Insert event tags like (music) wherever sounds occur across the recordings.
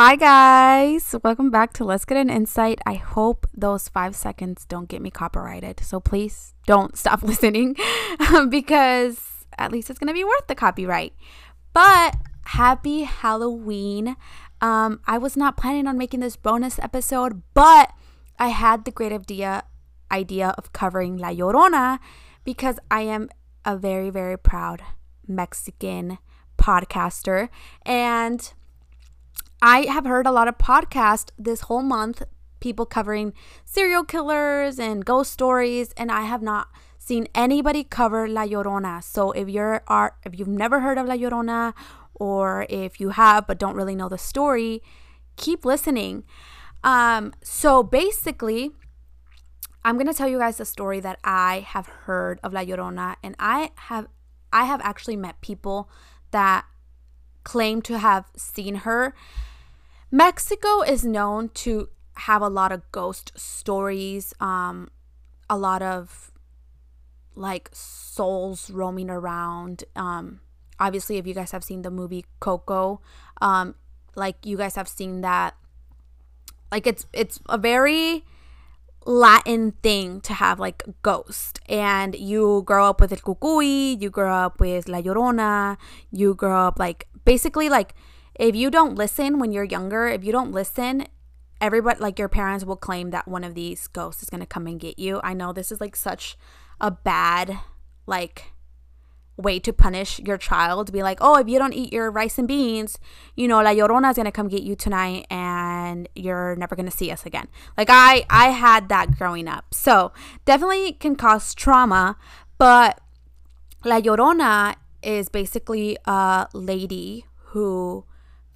Hi, guys. Welcome back to Let's Get an Insight. I hope those five seconds don't get me copyrighted. So please don't stop (laughs) listening (laughs) because at least it's going to be worth the copyright. But happy Halloween. Um, I was not planning on making this bonus episode, but I had the great idea idea of covering La Llorona because I am a very, very proud Mexican podcaster. And I have heard a lot of podcasts this whole month, people covering serial killers and ghost stories, and I have not seen anybody cover La Llorona. So if you're are if you've never heard of La Llorona or if you have but don't really know the story, keep listening. Um, so basically, I'm gonna tell you guys the story that I have heard of La Llorona, and I have I have actually met people that claim to have seen her. Mexico is known to have a lot of ghost stories, um, a lot of like souls roaming around. Um, obviously, if you guys have seen the movie Coco, um, like you guys have seen that, like it's it's a very Latin thing to have like ghost. And you grow up with El Cucuy, you grow up with La Llorona, you grow up like basically like if you don't listen when you're younger, if you don't listen, everybody like your parents will claim that one of these ghosts is going to come and get you. I know this is like such a bad like way to punish your child be like, oh, if you don't eat your rice and beans, you know, La Llorona is gonna come get you tonight, and you're never gonna see us again. Like I, I had that growing up, so definitely can cause trauma. But La Llorona is basically a lady who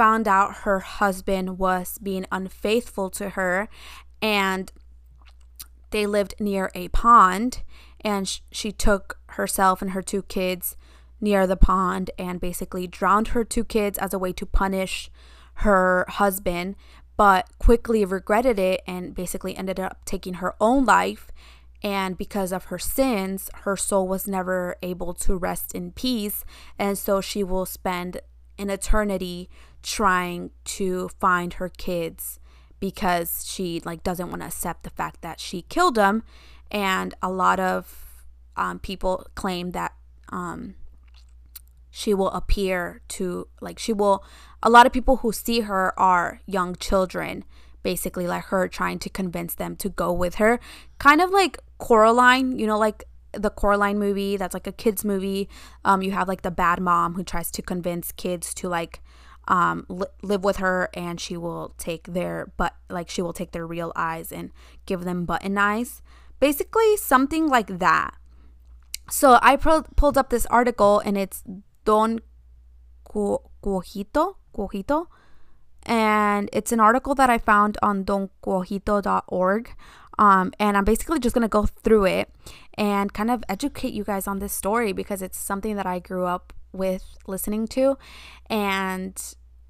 found out her husband was being unfaithful to her, and they lived near a pond and sh- she took herself and her two kids near the pond and basically drowned her two kids as a way to punish her husband but quickly regretted it and basically ended up taking her own life and because of her sins her soul was never able to rest in peace and so she will spend an eternity trying to find her kids because she like doesn't want to accept the fact that she killed them and a lot of um, people claim that um, she will appear to like she will a lot of people who see her are young children basically like her trying to convince them to go with her. Kind of like coraline you know like the coraline movie that's like a kids movie. Um you have like the bad mom who tries to convince kids to like um li- live with her and she will take their but like she will take their real eyes and give them button eyes basically something like that. So I pro- pulled up this article and it's Don Cuojito, Cuojito, and it's an article that I found on doncuojito.org. Um, and I'm basically just going to go through it and kind of educate you guys on this story because it's something that I grew up with listening to. And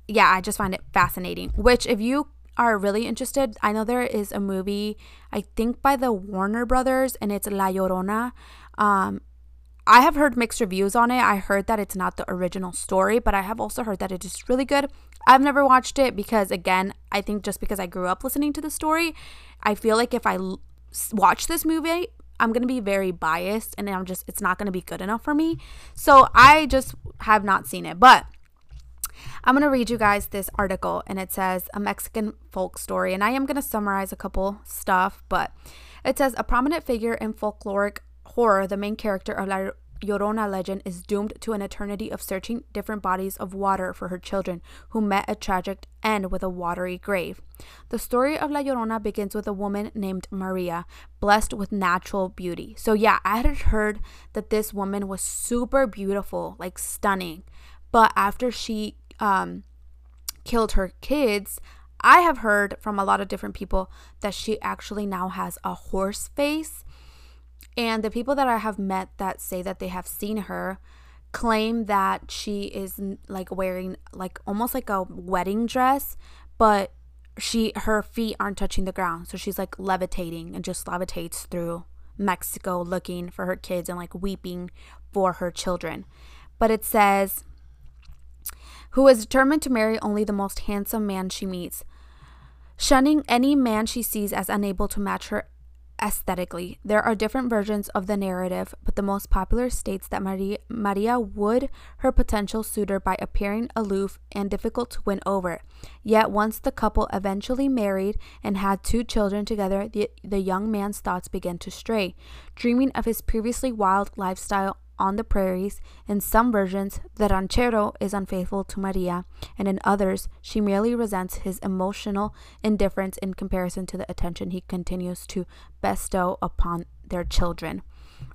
yeah, I just find it fascinating. Which, if you are really interested, I know there is a movie, I think by the Warner Brothers, and it's La Llorona. Um, I have heard mixed reviews on it. I heard that it's not the original story, but I have also heard that it is really good. I've never watched it because, again, I think just because I grew up listening to the story, I feel like if I l- watch this movie, I'm going to be very biased and I'm just, it's not going to be good enough for me. So I just have not seen it. But I'm going to read you guys this article and it says a Mexican folk story. And I am going to summarize a couple stuff, but it says a prominent figure in folkloric horror, the main character of La Llorona legend is doomed to an eternity of searching different bodies of water for her children, who met a tragic end with a watery grave. The story of La Llorona begins with a woman named Maria, blessed with natural beauty. So, yeah, I had heard that this woman was super beautiful, like stunning. But after she um, killed her kids, I have heard from a lot of different people that she actually now has a horse face. And the people that I have met that say that they have seen her claim that she is like wearing like almost like a wedding dress, but she her feet aren't touching the ground. So she's like levitating and just levitates through Mexico looking for her kids and like weeping for her children. But it says who is determined to marry only the most handsome man she meets, shunning any man she sees as unable to match her aesthetically. There are different versions of the narrative, but the most popular states that Maria, Maria wooed her potential suitor by appearing aloof and difficult to win over. Yet once the couple eventually married and had two children together, the, the young man's thoughts began to stray. Dreaming of his previously wild lifestyle on the prairies. In some versions, the ranchero is unfaithful to Maria, and in others, she merely resents his emotional indifference in comparison to the attention he continues to bestow upon their children.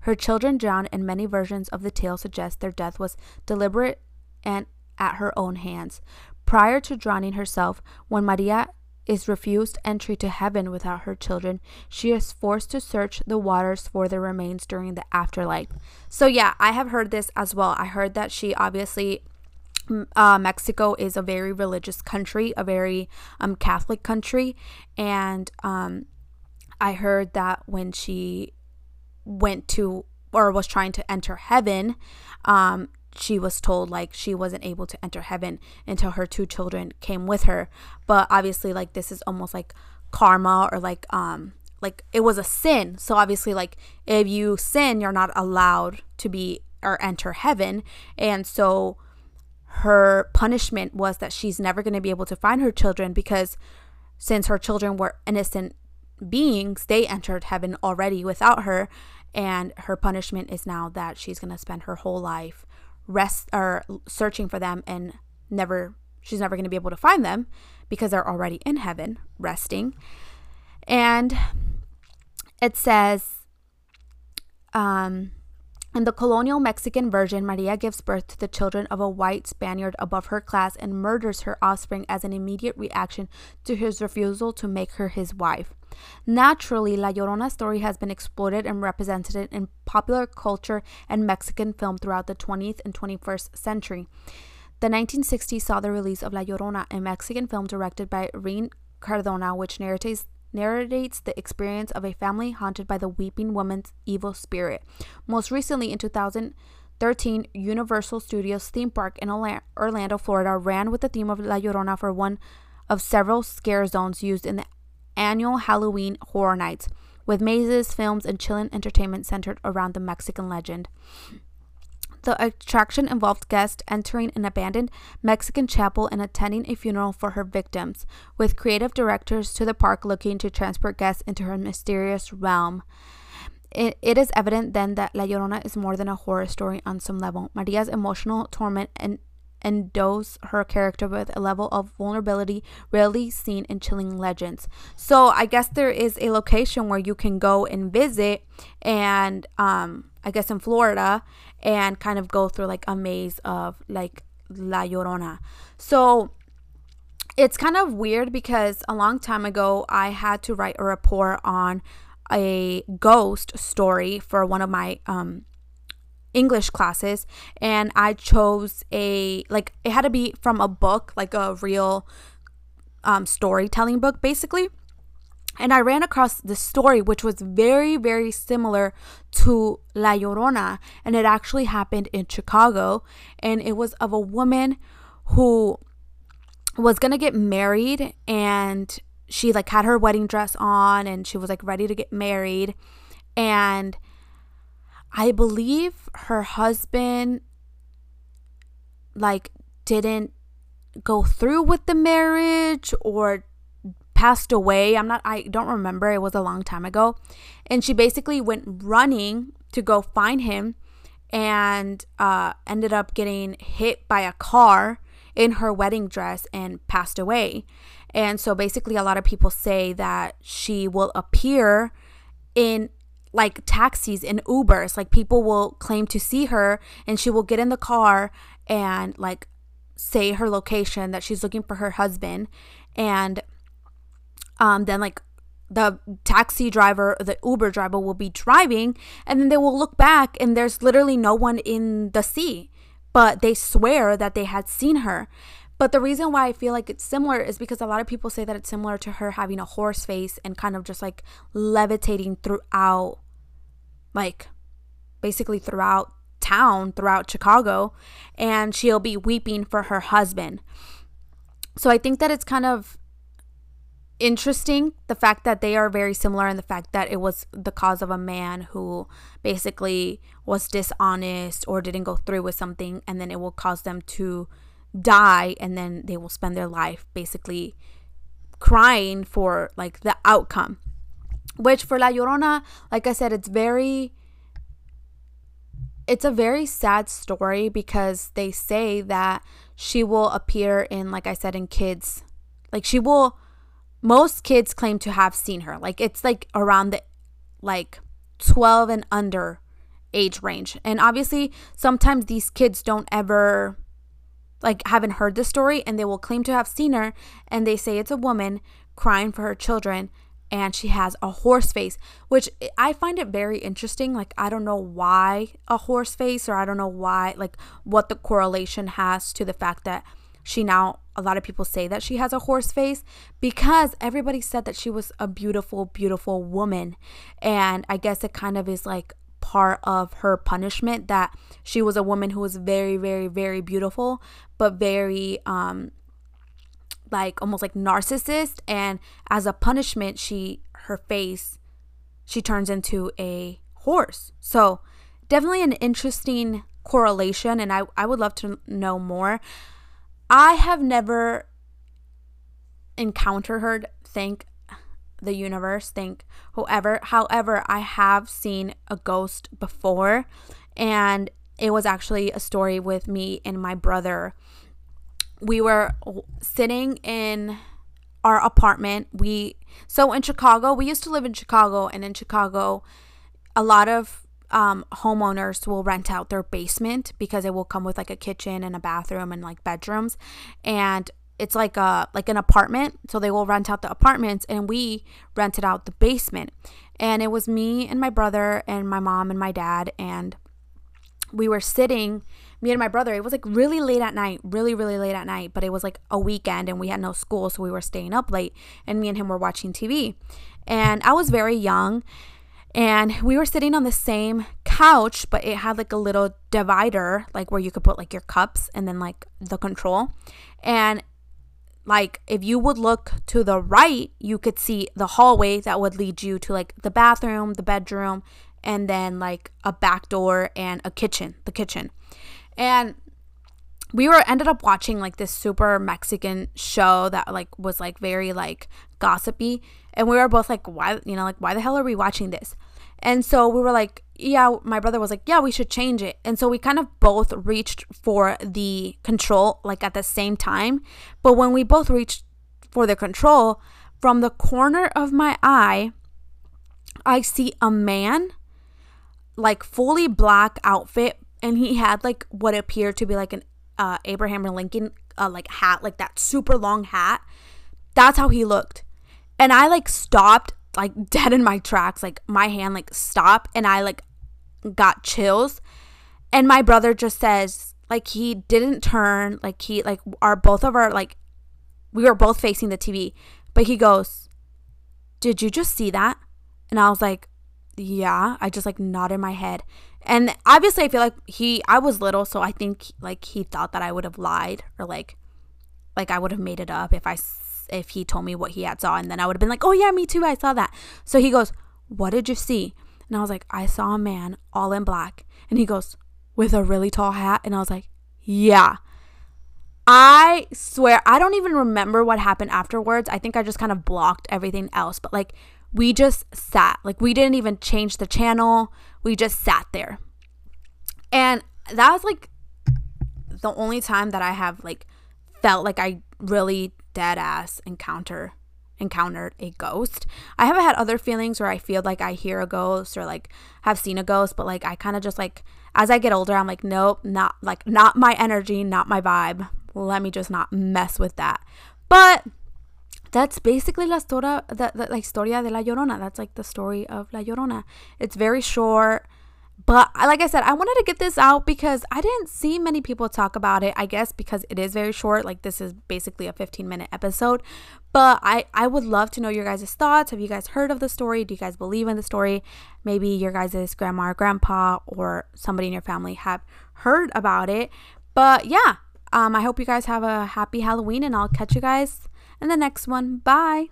Her children drown, and many versions of the tale suggest their death was deliberate and at her own hands. Prior to drowning herself, when Maria is refused entry to heaven without her children, she is forced to search the waters for their remains during the afterlife. So, yeah, I have heard this as well. I heard that she obviously. Uh, Mexico is a very religious country, a very um, Catholic country, and um, I heard that when she went to or was trying to enter heaven, um, she was told like she wasn't able to enter heaven until her two children came with her. But obviously like this is almost like karma or like um like it was a sin. So obviously like if you sin you're not allowed to be or enter heaven. And so her punishment was that she's never going to be able to find her children because since her children were innocent beings they entered heaven already without her. And her punishment is now that she's going to spend her whole life rest or searching for them and never she's never going to be able to find them because they're already in heaven resting. And it says um in the colonial Mexican version, Maria gives birth to the children of a white Spaniard above her class and murders her offspring as an immediate reaction to his refusal to make her his wife. Naturally, La Llorona story has been exploited and represented in popular culture and Mexican film throughout the 20th and 21st century. The 1960s saw the release of La Llorona, a Mexican film directed by René Cardona, which narrates narrates the experience of a family haunted by the weeping woman's evil spirit. Most recently, in 2013, Universal Studios theme park in Orlando, Florida, ran with the theme of La Llorona for one of several scare zones used in the annual Halloween Horror Nights, with mazes, films, and chilling entertainment centered around the Mexican legend. The attraction involved guests entering an abandoned Mexican chapel and attending a funeral for her victims, with creative directors to the park looking to transport guests into her mysterious realm. It, it is evident then that La Llorona is more than a horror story on some level. Maria's emotional torment and endows her character with a level of vulnerability rarely seen in chilling legends. So I guess there is a location where you can go and visit, and um, I guess in Florida, and kind of go through like a maze of like La Llorona. So it's kind of weird because a long time ago I had to write a report on a ghost story for one of my um English classes and I chose a like it had to be from a book, like a real um, storytelling book basically. And I ran across this story which was very very similar to La Llorona and it actually happened in Chicago. And it was of a woman who was going to get married and she like had her wedding dress on and she was like ready to get married. And I believe her husband like didn't go through with the marriage or passed away. I'm not I don't remember. It was a long time ago. And she basically went running to go find him and uh, ended up getting hit by a car in her wedding dress and passed away. And so basically a lot of people say that she will appear in like taxis and Ubers. Like people will claim to see her and she will get in the car and like say her location that she's looking for her husband and um then like the taxi driver the uber driver will be driving and then they will look back and there's literally no one in the sea but they swear that they had seen her but the reason why I feel like it's similar is because a lot of people say that it's similar to her having a horse face and kind of just like levitating throughout like basically throughout town throughout Chicago and she'll be weeping for her husband. So I think that it's kind of interesting the fact that they are very similar and the fact that it was the cause of a man who basically was dishonest or didn't go through with something and then it will cause them to die and then they will spend their life basically crying for like the outcome. Which for la llorona like i said it's very it's a very sad story because they say that she will appear in like i said in kids like she will most kids claim to have seen her. Like it's like around the like 12 and under age range. And obviously, sometimes these kids don't ever like haven't heard the story and they will claim to have seen her and they say it's a woman crying for her children and she has a horse face, which I find it very interesting. Like, I don't know why a horse face, or I don't know why, like, what the correlation has to the fact that she now a lot of people say that she has a horse face because everybody said that she was a beautiful beautiful woman. And i guess it kind of is like part of her punishment that she was a woman who was very very very beautiful but very um like almost like narcissist. And as a punishment she her face she turns into a horse. So definitely an interesting correlation. And i i would love to know more I have never encountered her, thank the universe, thank whoever. However, I have seen a ghost before, and it was actually a story with me and my brother. We were sitting in our apartment. We so in Chicago, we used to live in Chicago, and in Chicago, a lot of um, homeowners will rent out their basement because it will come with like a kitchen and a bathroom and like bedrooms. And it's like a like an apartment. So they will rent out the apartments and we rented out the basement. And it was me and my brother and my mom and my dad. And we were sitting me and my brother it was like really late at night really really late at night. But it was like a weekend and we had no school. So we were staying up late and me and him were watching tv and i was very young and we were sitting on the same couch but it had like a little divider like where you could put like your cups and then like the control. And like if you would look to the right you could see the hallway that would lead you to like the bathroom the bedroom and then like a back door and a kitchen the kitchen. And we were ended up watching like this super mexican show that like was like very like gossipy and we were both like why you know like why the hell are we watching this and so we were like, yeah, my brother was like, yeah, we should change it. And so we kind of both reached for the control like at the same time. But when we both reached for the control, from the corner of my eye, I see a man like fully black outfit and he had like what appeared to be like an uh, Abraham Lincoln uh, like hat, like that super long hat. That's how he looked. And I like stopped like (laughs) dead in my tracks. Like my hand like stopped and I like got chills. And my brother just says like he didn't turn, like he like our both of our like we were both facing the TV, but he goes, "Did you just see that?" And I was like, "Yeah." I just like nodded my head. And obviously I feel like he I was little, so I think like he thought that I would have lied or like like I would have made it up if I if he told me what he had saw and then I would have been like, "Oh yeah, me too. I saw that." So he goes, "What did you see?" And I was like, "I saw a man all in black." And he goes, "With a really tall hat?" And I was like, "Yeah." I swear, I don't even remember what happened afterwards. I think I just kind of blocked everything else, but like we just sat. Like we didn't even change the channel. We just sat there. And that was like the only time that I have like felt like I really dead ass encounter encountered a ghost. I haven't had other feelings where I feel like I hear a ghost or like have seen a ghost, but like I kind of just like as I get older, I'm like, nope, not like not my energy, not my vibe. Let me just not mess with that. But that's basically la historia, the, the, la historia de la Llorona. That's like the story of La Llorona. It's very short. But like I said, I wanted to get this out because I didn't see many people talk about it. I guess because it is very short. Like this is basically a 15 minute episode. But I, I would love to know your guys' thoughts. Have you guys heard of the story? Do you guys believe in the story? Maybe your guys' grandma or grandpa or somebody in your family have heard about it. But yeah, um, I hope you guys have a happy Halloween and I'll catch you guys and the next one. Bye.